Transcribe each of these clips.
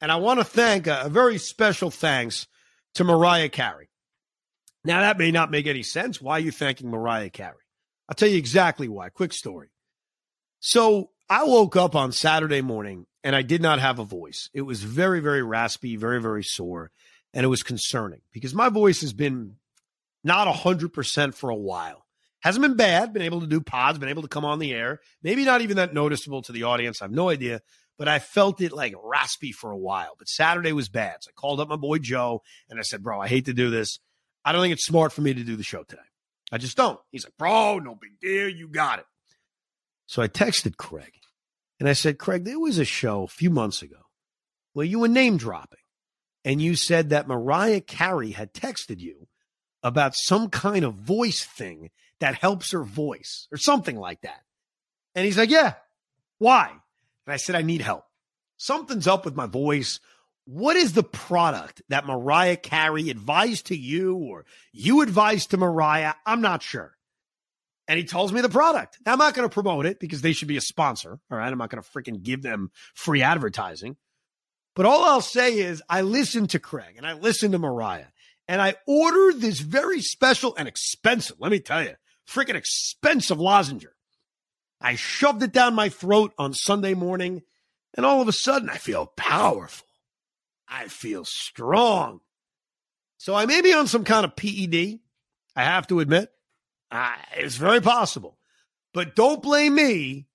And I want to thank a, a very special thanks to Mariah Carey. Now, that may not make any sense. Why are you thanking Mariah Carey? I'll tell you exactly why. Quick story. So I woke up on Saturday morning and I did not have a voice. It was very, very raspy, very, very sore, and it was concerning because my voice has been not 100% for a while. Hasn't been bad, been able to do pods, been able to come on the air. Maybe not even that noticeable to the audience. I have no idea, but I felt it like raspy for a while. But Saturday was bad. So I called up my boy Joe and I said, Bro, I hate to do this. I don't think it's smart for me to do the show today. I just don't. He's like, Bro, no big deal. You got it. So I texted Craig and I said, Craig, there was a show a few months ago where you were name dropping and you said that Mariah Carey had texted you about some kind of voice thing that helps her voice or something like that. And he's like, Yeah, why? And I said, I need help. Something's up with my voice. What is the product that Mariah Carey advised to you or you advised to Mariah? I'm not sure. And he tells me the product. Now, I'm not going to promote it because they should be a sponsor. All right. I'm not going to freaking give them free advertising. But all I'll say is I listened to Craig and I listened to Mariah and I ordered this very special and expensive, let me tell you, freaking expensive lozenge. I shoved it down my throat on Sunday morning, and all of a sudden I feel powerful. I feel strong. So I may be on some kind of PED. I have to admit, uh, it's very possible. But don't blame me.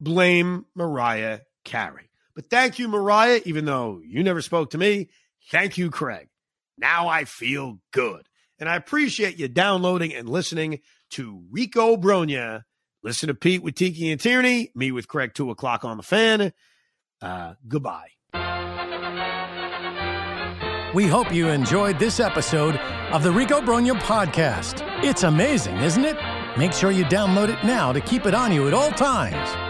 Blame Mariah Carey. But thank you, Mariah, even though you never spoke to me. Thank you, Craig. Now I feel good. And I appreciate you downloading and listening to Rico Brogna. Listen to Pete with Tiki and Tierney, me with Craig, 2 o'clock on the fan. Uh, goodbye. We hope you enjoyed this episode of the Rico Brogna podcast. It's amazing, isn't it? Make sure you download it now to keep it on you at all times.